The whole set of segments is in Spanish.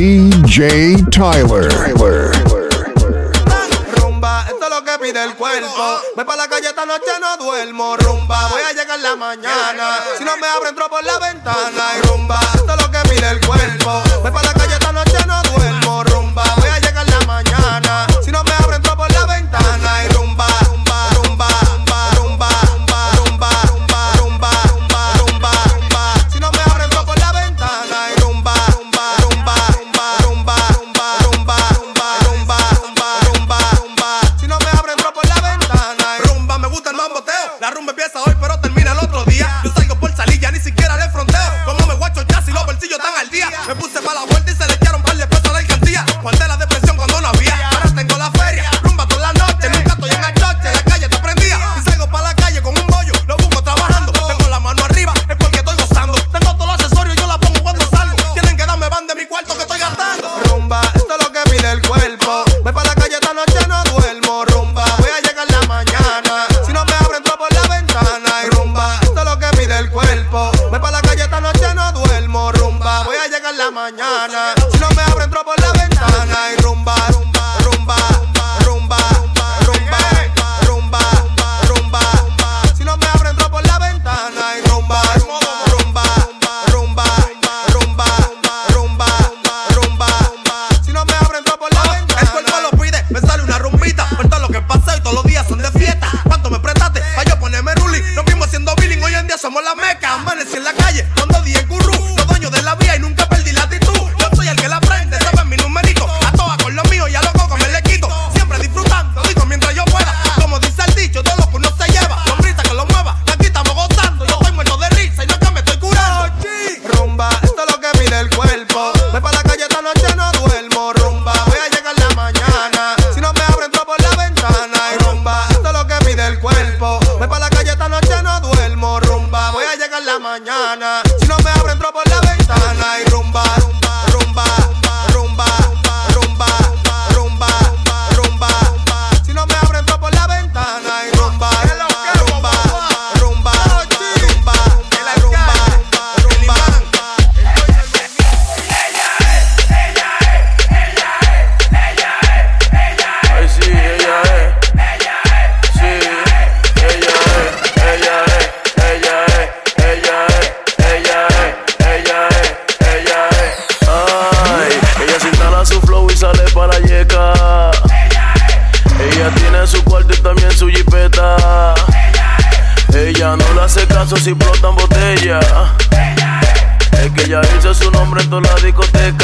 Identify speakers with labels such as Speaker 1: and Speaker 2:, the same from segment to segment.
Speaker 1: DJ Tyler.
Speaker 2: Tyler. Rumba, esto es lo que pide el cuerpo. Voy para la calle esta noche, no duermo. Rumba, voy a llegar la mañana. Si no me abro, entro por la ventana. Rumba, esto es lo que pide el cuerpo. Voy para la calle. si
Speaker 3: brotan botellas. Es que ya hizo su nombre en toda la discoteca.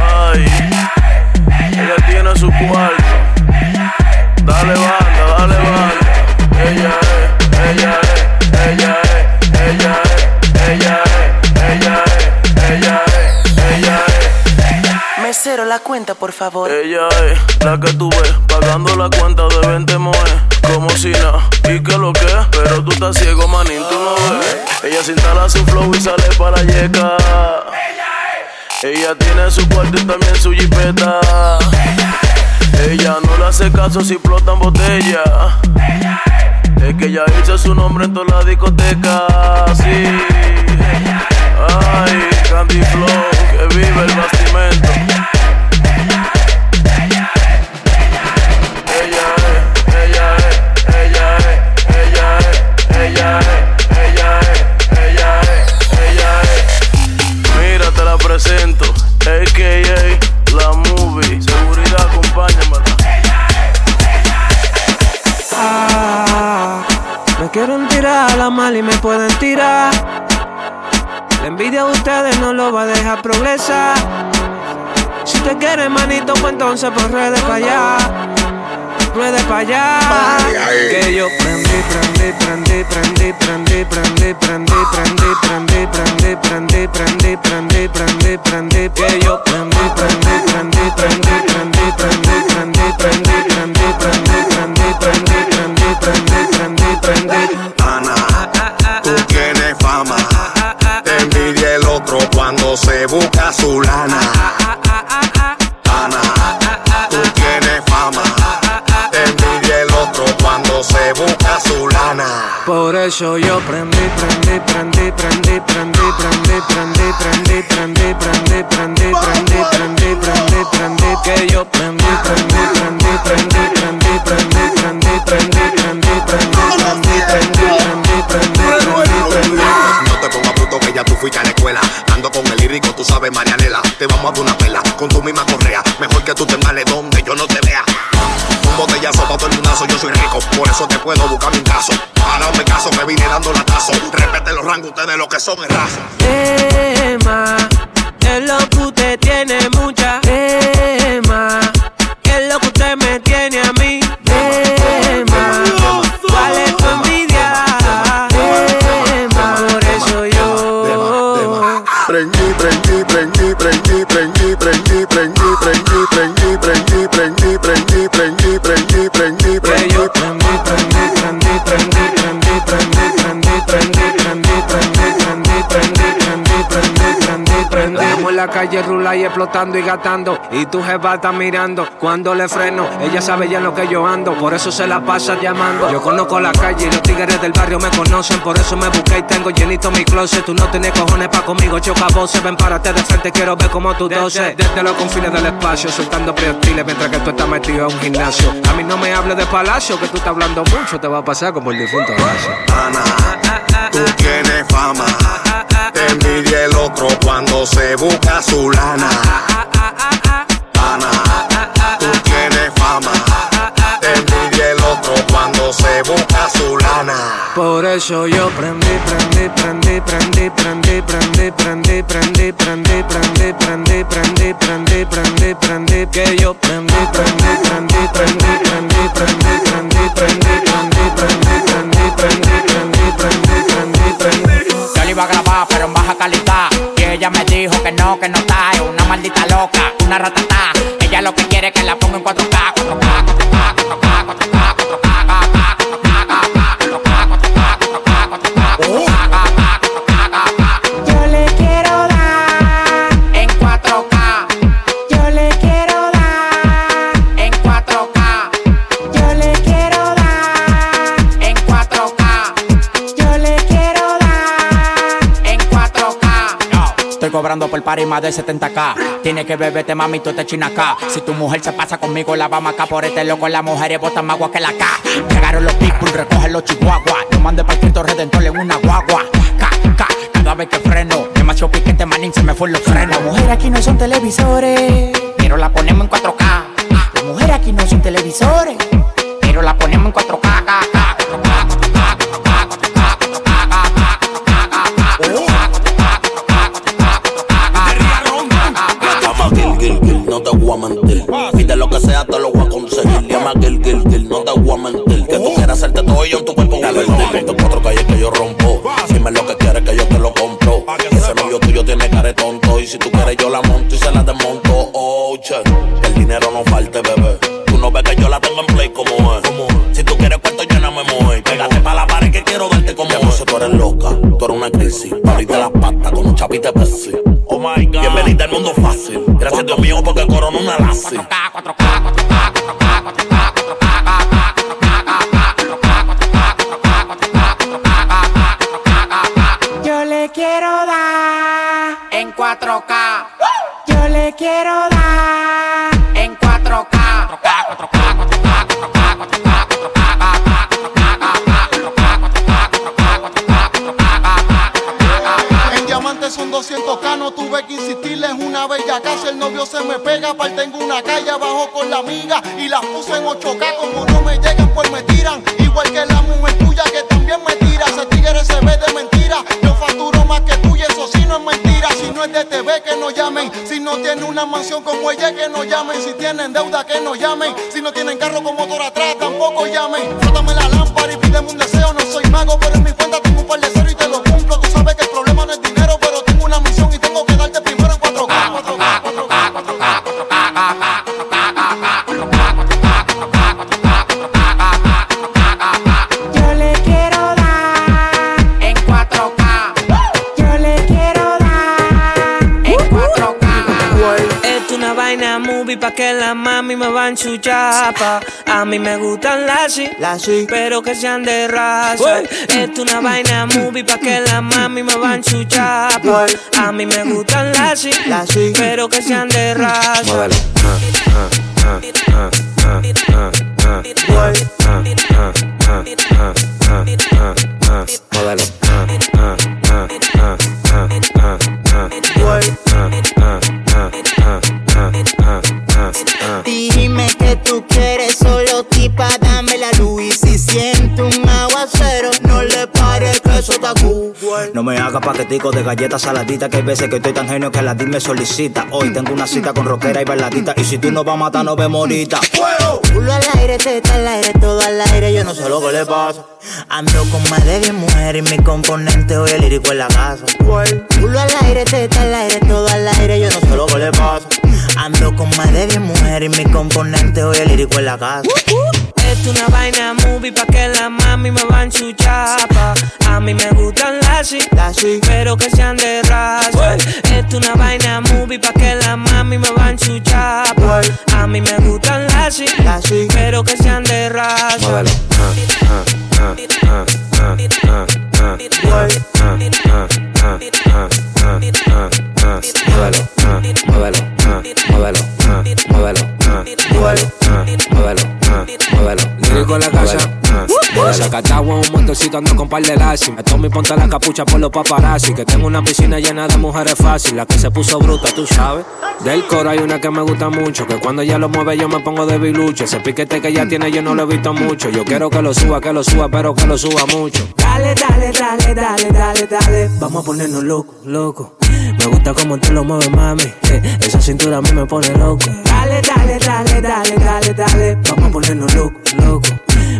Speaker 3: Ay, ella tiene su cuarto. Dale banda, dale banda.
Speaker 4: la cuenta, por favor.
Speaker 3: Ella es la que tú ves, pagando la cuenta de 20 moes. Como si nada, y que lo que, pero tú estás ciego, manín, tú no ves. Ella se instala su flow y sale para yeca. Ella tiene su cuarto y también su jipeta. Ella no le hace caso si explotan botella. Es que ella hizo su nombre en toda la discoteca. Sí. Ay, Candy Flow, que vive el bastimento. entonces pues ruede para allá, ruede para allá. Que yo prendí, prendí, prendí, prendí, prendí, prendí, prendí, prendí, prendí, prendí, prendí, prendí, prendí, prendí, prendí,
Speaker 5: que yo prendí, prendí, prendí, prendí, prendí, prendí, prendí, prendí, prendí, prendí, prendí, prendí, prendí, prendí, prendí, prendí. Ana, tú tienes fama, te envidia el otro cuando se busca su lana
Speaker 1: se busca su lana.
Speaker 5: Por eso yo prendí, prendí, prendí, prendí, prendí, prendí, prendí, prendí, prendí, prendí, prendí, prendí, prendí, prendí, prendí, que yo prendí, prendí, prendí, prendí, prendí, prendí, prendí, prendí, prendí, prendí, prendí, prendí, prendí, prendí, prendí,
Speaker 1: No te pongas puto que ya tú fuiste a la escuela. Ando con el lírico, tú sabes, Marianela. Te vamos a dar una pela con tu misma correa. Mejor que tú te males donde yo no te vea. Un botellazo pa' todo el mundazo, yo soy rico, por eso te puedo buscar mi caso. Vine dando latazo. Respete los rangos, ustedes lo que son es raza.
Speaker 5: Emma, es lo que usted tiene mucha Emma, es lo que usted me tiene a mí Emma, ¿cuál es tu envidia? Emma, por eso yo calle rula y explotando y gastando y tu jefa está mirando cuando le freno. Ella sabe ya en lo que yo ando, por eso se la pasa llamando. Yo conozco la calle y los tigres del barrio me conocen, por eso me busqué y tengo llenito mi closet. Tú no tienes cojones pa' conmigo, choca voces, ven párate de frente, quiero ver cómo tú toses. Desde los confines del espacio, soltando proyectiles mientras que tú estás metido en un gimnasio. A mí no me hables de palacio, que tú estás hablando mucho, te va a pasar como el difunto Horacio.
Speaker 1: Ana, tú tienes fama. Te envidia el otro cuando se busca su lana. Ana, tú tienes fama. Te envidia el otro cuando se busca su lana.
Speaker 5: Por eso yo prendí, prendí, prendí, prendí, prendí, prendí, prendí, prendí, prendí, prendí, prendí, prendí, prendí, prendí, prendí, que yo prendí, prendí, prendí, prendí, prendí, prendí, prendí, prendí, prendí, prendí, prendí, prendí, prendí, prendí, prendí, prendí.
Speaker 4: Yo le iba a grabar, pero en baja calidad. Ella me dijo que no, que no está. Es una maldita loca, una ratata. Ella lo que quiere es que la ponga en 4K, 4K, 4K, 4K, 4K, cobrando por party más de 70k. Tiene que beberte, mami, tú te china acá. Si tu mujer se pasa conmigo, la vamos acá por este loco. Las mujeres botan más agua que la K. Llegaron los people, recogen los chihuahuas. Lo mandé para el Cristo Redentor en una guagua. K, K, cada vez que freno. Demasiado piquete, manín, se me fue los frenos.
Speaker 6: Las mujeres aquí no son televisores,
Speaker 4: Pero la ponemos en 4K.
Speaker 6: las mujeres aquí no son televisores.
Speaker 4: Pero la ponemos en 4K.
Speaker 7: Mentir. Pide lo que sea, te lo voy a conseguir. Llama Gil, Gil, Gil, no te voy a mentir. Que tú quieras hacerte todo yo en tu cuerpo voy a cuatro calles que yo rompo. Dime lo que quieres que yo te lo compro. Ese novio tuyo tiene cara de tonto. Y si tú quieres, yo la monto y se la desmonto. Oh, che, el dinero no falte, bebé. Tú no ves que yo la tengo en play como es. Si tú quieres cuento, yo no me muevo. Pégate pa' la pared que quiero darte como es. tú eres loca, tú eres una crisis. Ahorita las patas con un chapite Pepsi. Oh my God. Bienvenida al mundo fácil. Gracias Dios mío porque coronó una lazi.
Speaker 4: 4K, 4K, 4K, 4K, 4K, 4K,
Speaker 6: Yo le quiero dar,
Speaker 4: en 4K,
Speaker 6: yo le quiero
Speaker 8: tienen deuda, que no llamen. Si no tienen carro con motor atrás, tampoco llamen. Frótame la lámpara y pídeme un deseo. No soy mago, pero en mi que la mami me van su chapa. A mí me gustan las sí, pero que sean de raza. Esto una vaina movie pa' que la mami me van su chapa. A mí me gustan las sí, pero que sean de raza.
Speaker 9: Modelo. Ah,
Speaker 10: paquetico de galletas saladitas Que hay veces que estoy tan genio que la DIR me solicita Hoy tengo una cita con rockera y bailadita Y si tú no vas a matar, no vemos ahorita
Speaker 11: Culo al aire, teta al aire, todo al aire, yo no sé lo que le pasa. Ando con más de 10 mujeres y mi componente hoy el lírico en la casa. Culo al aire, teta al aire, todo al aire, yo no sé lo que le pasa. Ando con más de 10 mujeres y mi componente hoy el lírico en la casa.
Speaker 8: Esto una vaina movie pa' que la mami me van su chapa. A mí me gustan las sí, pero que sean de raza. Esto una vaina movie pa' que la mami me van su chapa. A mí me gustan las sí, pero que sean de raza.
Speaker 9: Modelo.
Speaker 12: Desde Zacatagua un montecito ando con par de lazi. Me tomo y ponte la capucha por los paparazzi. Que tengo una piscina llena de mujeres fácil. La que se puso bruta, tú sabes. Del coro hay una que me gusta mucho. Que cuando ella lo mueve yo me pongo de bilucho. Ese piquete que ella tiene yo no lo he visto mucho. Yo quiero que lo suba, que lo suba, pero que lo suba mucho.
Speaker 8: Dale, dale, dale, dale, dale, dale.
Speaker 12: Vamos a ponernos loco, loco. Me gusta como tú lo mueves, mami. Eh, esa cintura a mí me pone loco.
Speaker 8: Dale, dale, dale, dale, dale, dale.
Speaker 12: Vamos a ponernos loco, loco.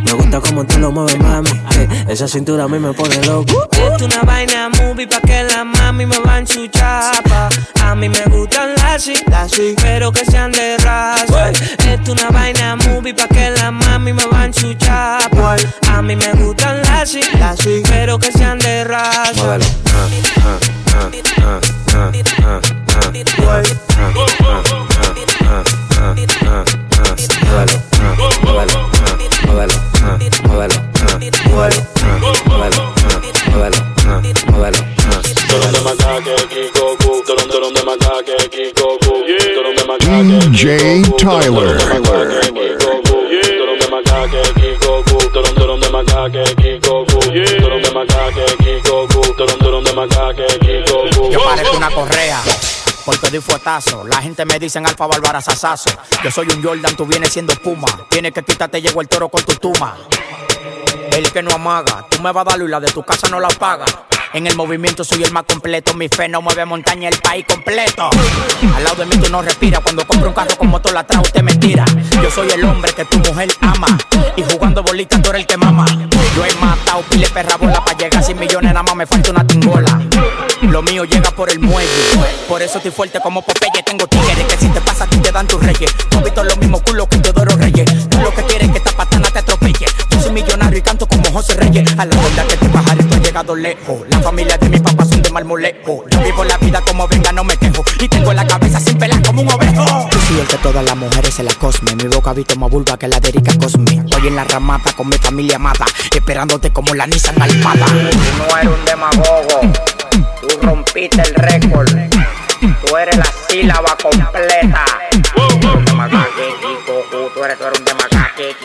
Speaker 12: Me gusta como tú lo mueves, mami. Eh, esa cintura a mí me pone loco.
Speaker 8: Esto una vaina movie pa' que la mami me van su chapa. A mí me gustan las sí, pero que sean de raza. Esto una vaina movie pa' que la mami me van su chapa. A mí me gustan las sí, pero que sean de raza.
Speaker 9: Ah, ah, ah, ah, ah,
Speaker 13: Kiko Cook.
Speaker 4: Yo parezco una correa. Porque doy fuetazo, la gente me dicen alfa bárbara sasazo. Yo soy un Jordan, tú vienes siendo puma. Tienes que quitarte, llegó el toro con tu tuma. El que no amaga, tú me vas a dar y la de tu casa no la paga. En el movimiento soy el más completo, mi fe no mueve montaña, el país completo. Al lado de mí tú no respiras, cuando compro un carro con motor atrás usted me tira. Yo soy el hombre que tu mujer ama, y jugando bolitas tú eres el que mama. Yo he matado pile perra bola para llegar a 100 millones, nada más me falta una tingola. Lo mío llega por el muelle, por eso estoy fuerte como Popeye. Tengo tigres que si te pasa ti te dan tus reyes. Tú has visto los mismos culos que Teodoro Reyes. Tú lo que quieres es que esta patana te atropelle. Yo soy millonario José Reyes. A la verdad que este pajarito ha llegado lejos. La familia de mi papá son de marmolejo. Yo vivo la vida como venga, no me quejo. Y tengo la cabeza sin pelar como un ovejo. Yo soy el que todas las mujeres se la cosme. Mi boca visto más vulva que la de Erika Cosme. Estoy en la ramata con mi familia amada. Esperándote como la Nissan Almada. Tú no eres un demagogo. Tú rompiste el récord. Tú eres la sílaba completa. Tú eres un Ju. Tú eres, un Ju. Tú eres, un demacaque,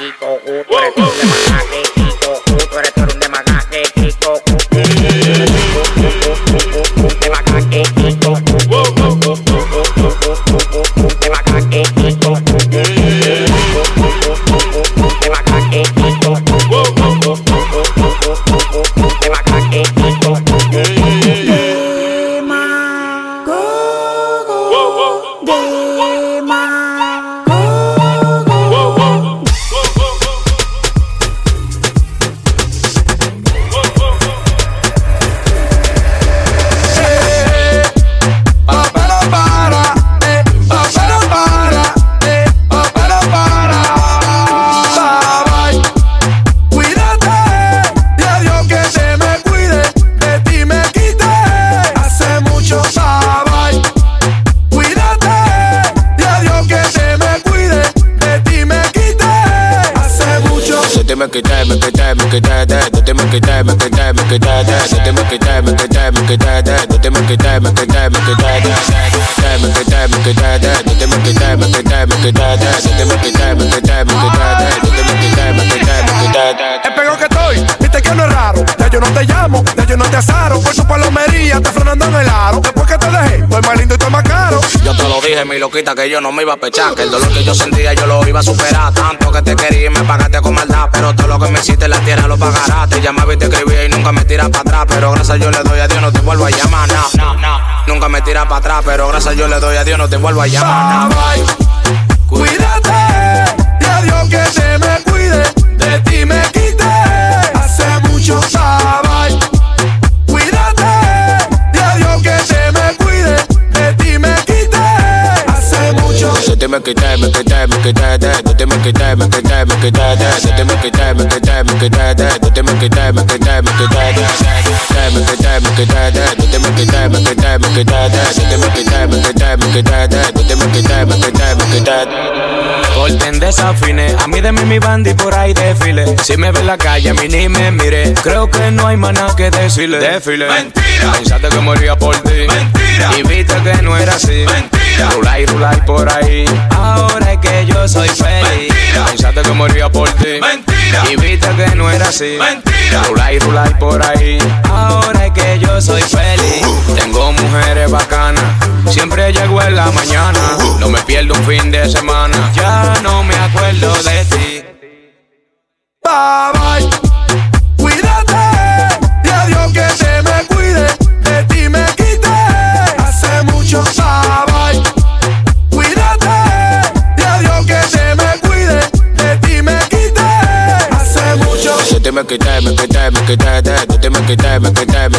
Speaker 14: no no no no no no.
Speaker 15: Es peor que estoy, viste que no es raro, ya yo no te llamo, ya yo no te asaro, por tu palomería, te frenando en el aro, después que te dejé, estoy
Speaker 16: mal dije, mi loquita, que yo no me iba a pechar. Que el dolor que yo sentía yo lo iba a superar. Tanto que te quería y me pagaste con maldad. Pero todo lo que me hiciste en la tierra lo pagarás. Te llamaba y te escribía y nunca me tiras para atrás. Pero gracias yo le doy a Dios, no te vuelvo a llamar. No, no. Nunca me tiras para atrás. Pero gracias yo le doy a Dios, no te vuelvo a llamar.
Speaker 15: Cuídate, y a Dios que te me cuide. De ti me quité hace mucho. Bye, quitar, me quitar, me quitar,
Speaker 14: no te me quitar, me quitar, me quitar, no te me quitar, me quitar, me quitar, no te me quitar, me quitar, me quitar, me quitar, me quitar, no te me quitar, me quitar, me quitar, no te me quitar, me quitar, me quitar, no te me quitar, me quitar, me quitar.
Speaker 17: Corten a mí de mí mi bandi por ahí desfile. Si me ve en la calle, a mí ni me mire. Creo que no hay maná que decirle. Desfile. Que moría por ti. Y viste que no era así. Rulay, rulay por ahí. Ahora es que yo soy feliz. Mentira. Pensaste que moría por ti. Mentira. Y viste que no era así. Mentira. Rulay, rulay por ahí. Ahora es que yo soy feliz. Tengo mujeres bacanas. Siempre llego en la mañana. No me pierdo un fin de semana. Ya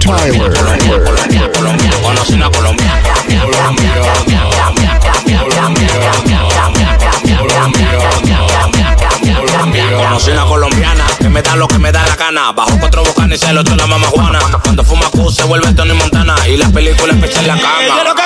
Speaker 18: Tyler.
Speaker 16: Colombia, Colombia, Colombia, Colombia, una colombiana que me da lo que me da la gana. Bajo cuatro bocanes y se lo la mamá Cuando fuma Q se vuelve Tony Montana y las películas pechan la cama.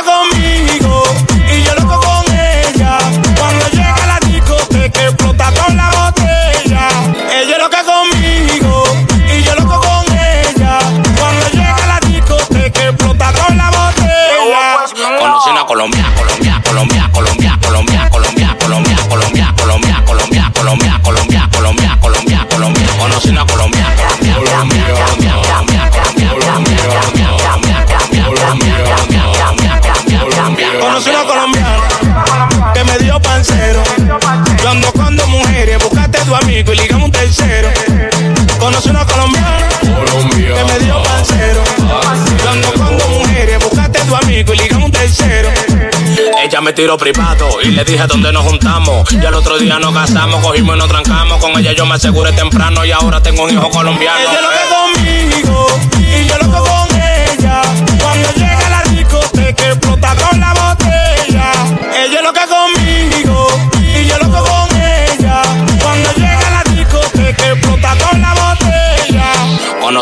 Speaker 15: Me
Speaker 16: tiró privado y le dije dónde nos juntamos. Y al otro día nos casamos, cogimos y nos trancamos. Con ella yo me aseguré temprano y ahora tengo un hijo colombiano.
Speaker 15: Ella loca conmigo y yo loco con ella. Cuando llega la discoteca explota con la botella.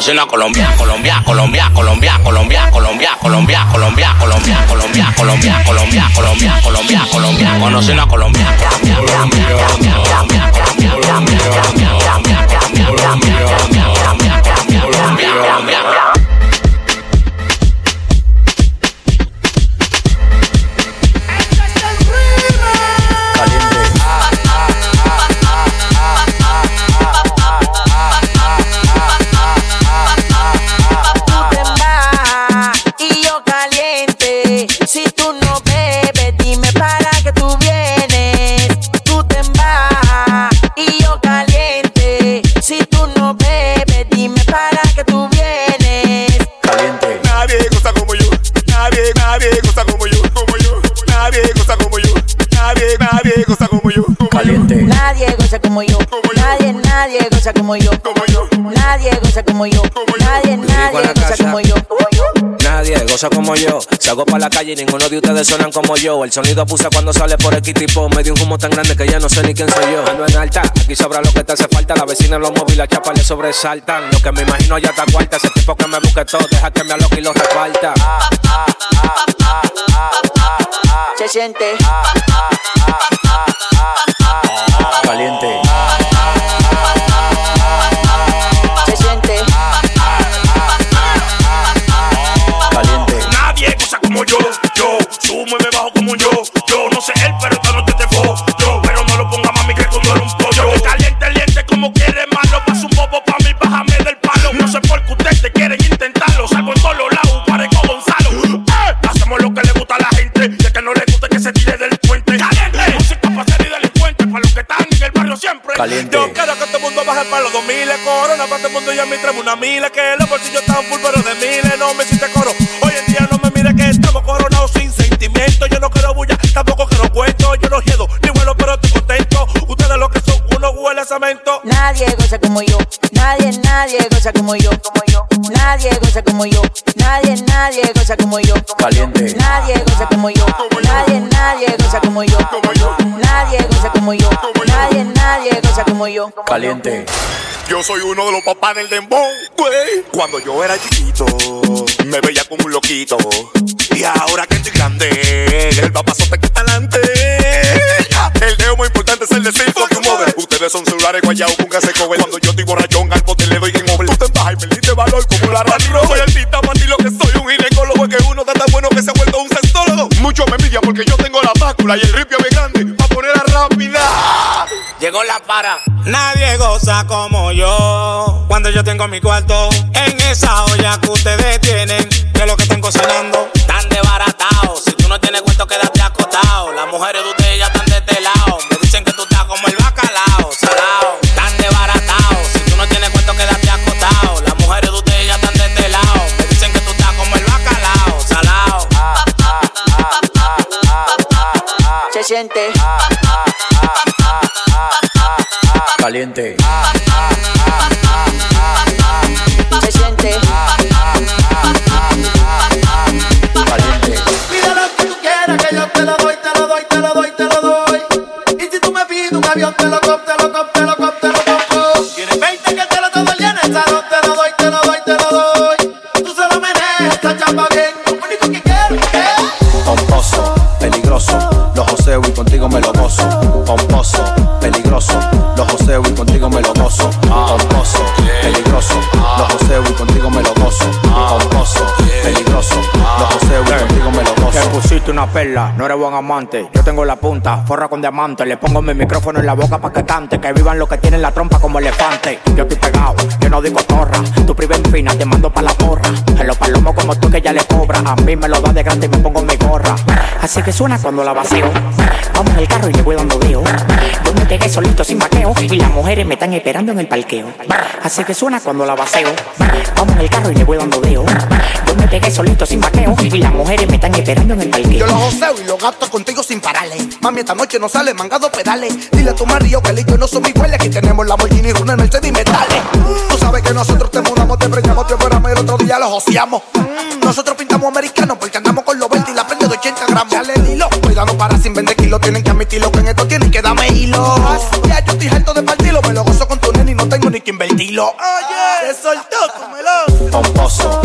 Speaker 16: Conocen a Colombia, Colombia, Colombia, Colombia, Colombia, Colombia, Colombia, Colombia, Colombia, Colombia, Colombia, Colombia, Colombia, Colombia, Colombia, conocen a Colombia, Colombia, Colombia, Colombia, Colombia, Colombia, Colombia, Colombia, Colombia, Colombia, Colombia, Colombia, Colombia, Colombia,
Speaker 12: Salgo para la calle y ninguno de ustedes suenan como yo. El sonido puse cuando sale por el tipo. Me dio un humo tan grande que ya no sé ni quién soy yo. Ando en alta, aquí sobra lo que te hace falta. La vecina en los móviles, la chapa le sobresaltan. Lo que me imagino ya está cuarta. Ese tipo que me busque todo, deja que me aloque y lo reparta.
Speaker 19: Se siente.
Speaker 4: Caliente.
Speaker 20: Mila que los bolsillos están full pero de miles no me hiciste coro hoy en día no me mire que estamos coronados sin sentimiento yo no quiero bulla tampoco quiero cuento yo no hiedo ni vuelo pero estoy contento ustedes lo que son unos huele a cemento
Speaker 19: Nadie goza como yo. Nadie, nadie goza como yo. Como yo. Nadie goza como yo. Nadie, nadie goza como yo.
Speaker 4: Caliente.
Speaker 19: Nadie goza como yo. Nadie, nadie goza como yo. Nadie goza como yo. Nadie, nadie goza como yo.
Speaker 4: Caliente.
Speaker 1: Yo soy uno de los papás del dembow, güey. Cuando yo era chiquito, me veía como un loquito. Y ahora que estoy grande, el papazote que está adelante. El dedo más importante es el de Safe Fucking Mother. Ustedes son celulares guayados con gas cover. Cuando yo estoy borrachón, al pote le doy en over. Tú te bajas y me diste valor como la radio. Soy artista, más lo que soy un ginecólogo. Es que uno está tan bueno que se ha vuelto un sextólogo. Mucho me envidia porque yo tengo la mácula y el ripio bien grande. Pa' ponerla rápida.
Speaker 21: Llegó la para.
Speaker 16: Nadie goza como yo cuando yo tengo mi cuarto en esa olla que ustedes tienen
Speaker 12: contigo me lo gozo. Pomposo,
Speaker 4: una perla, no eres buen amante. Yo tengo la punta, forra con diamante. Le pongo mi micrófono en la boca pa' que cante. Que vivan los que tienen la trompa como elefante. Yo estoy pegado, yo no digo torra. Tu priva en fina, te mando pa' la porra. En los palomos como tú que ya le cobra. A mí me lo da de grande y me pongo mi gorra. Así que suena cuando la vacío. Vamos en el carro y le voy dando deo. Yo me pegué solito sin vaqueo. Y las mujeres me están esperando en el parqueo. Así que suena cuando la vacío. Vamos en el carro y le voy dando deo. Yo me pegué solito sin vaqueo. Y las mujeres me están esperando en el parqueo.
Speaker 22: Yo lo joseo y lo gasto contigo sin pararle. Mami, esta noche no sale mangado pedales. Dile a tu marido que él y yo no somos iguales. Aquí tenemos la Lamborghini, Runa, Mercedes y metales. Tú sabes que nosotros te mudamos, te preñamos, te operamos y el otro día los joseamos. Nosotros pintamos americanos porque andamos con los 20 y la prende de 80 gramos. Dale el hilo, cuidado para sin vender kilos. Tienen que admitirlo que en esto tienen que darme hilo. Ya yo estoy harto de partirlo, me lo gozo con tu nene y no tengo ni que invertirlo. Oye, se soltó, cómelo.
Speaker 12: Pomposo,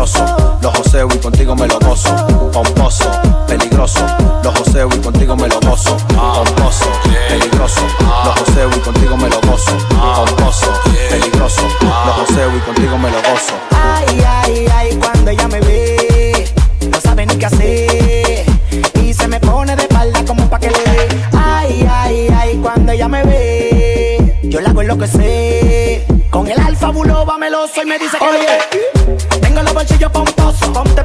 Speaker 12: peligroso, los joseo y contigo me lo gozo. Pomposo, peligroso, los joseo y contigo me lo gozo. Pomposo, peligroso, los joseo y contigo me lo gozo. Pomposo, peligroso, los joseo y contigo me lo gozo.
Speaker 23: Ay, ay, ay, cuando ella me ve, no sabe ni qué hacer. Y se me pone de espalda como pa' que le dé. Ay, ay, ay, cuando ella me ve, yo la hago enloquecer. Con el alfa buloba meloso y me dice que Oye, tengo los bolsillos pomposos. Ponte,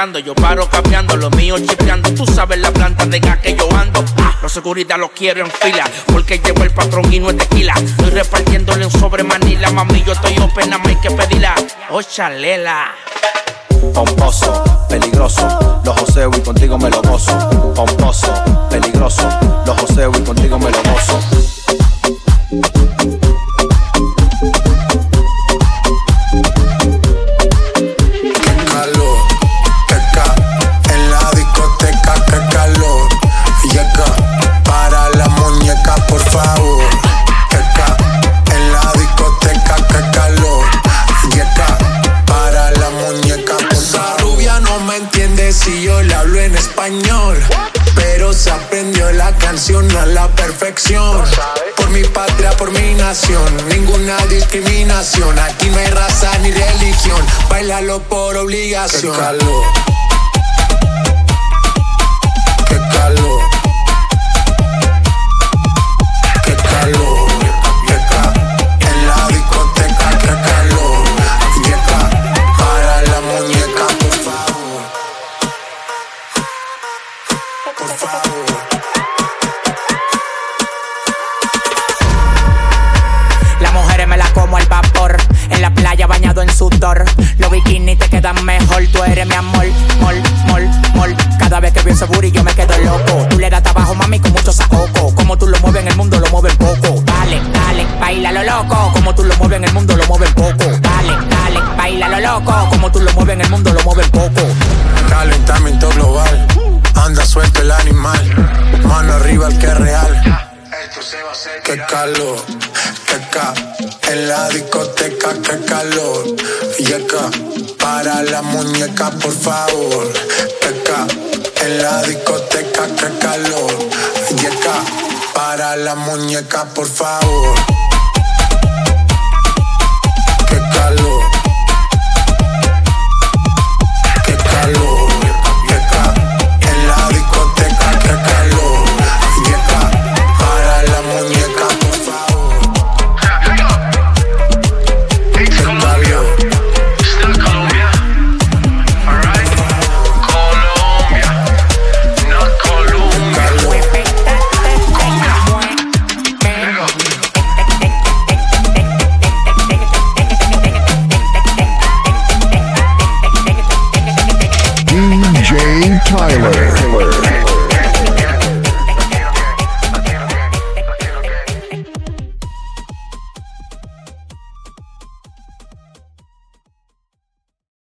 Speaker 23: Yo
Speaker 24: paro capeando, los míos chipeando. Tú sabes la planta de gas que yo ando. Ah, los seguridad los quiero en fila. Porque llevo el patrón y no es tequila. Estoy repartiéndole un sobre manila. Mami, yo estoy open, nada más hay que pedirla. Oh, chalela.
Speaker 25: Pomposo, peligroso. Los joseo y contigo me lo gozo.
Speaker 4: obligación.
Speaker 26: El
Speaker 4: calor. Para la muñeca, por favor.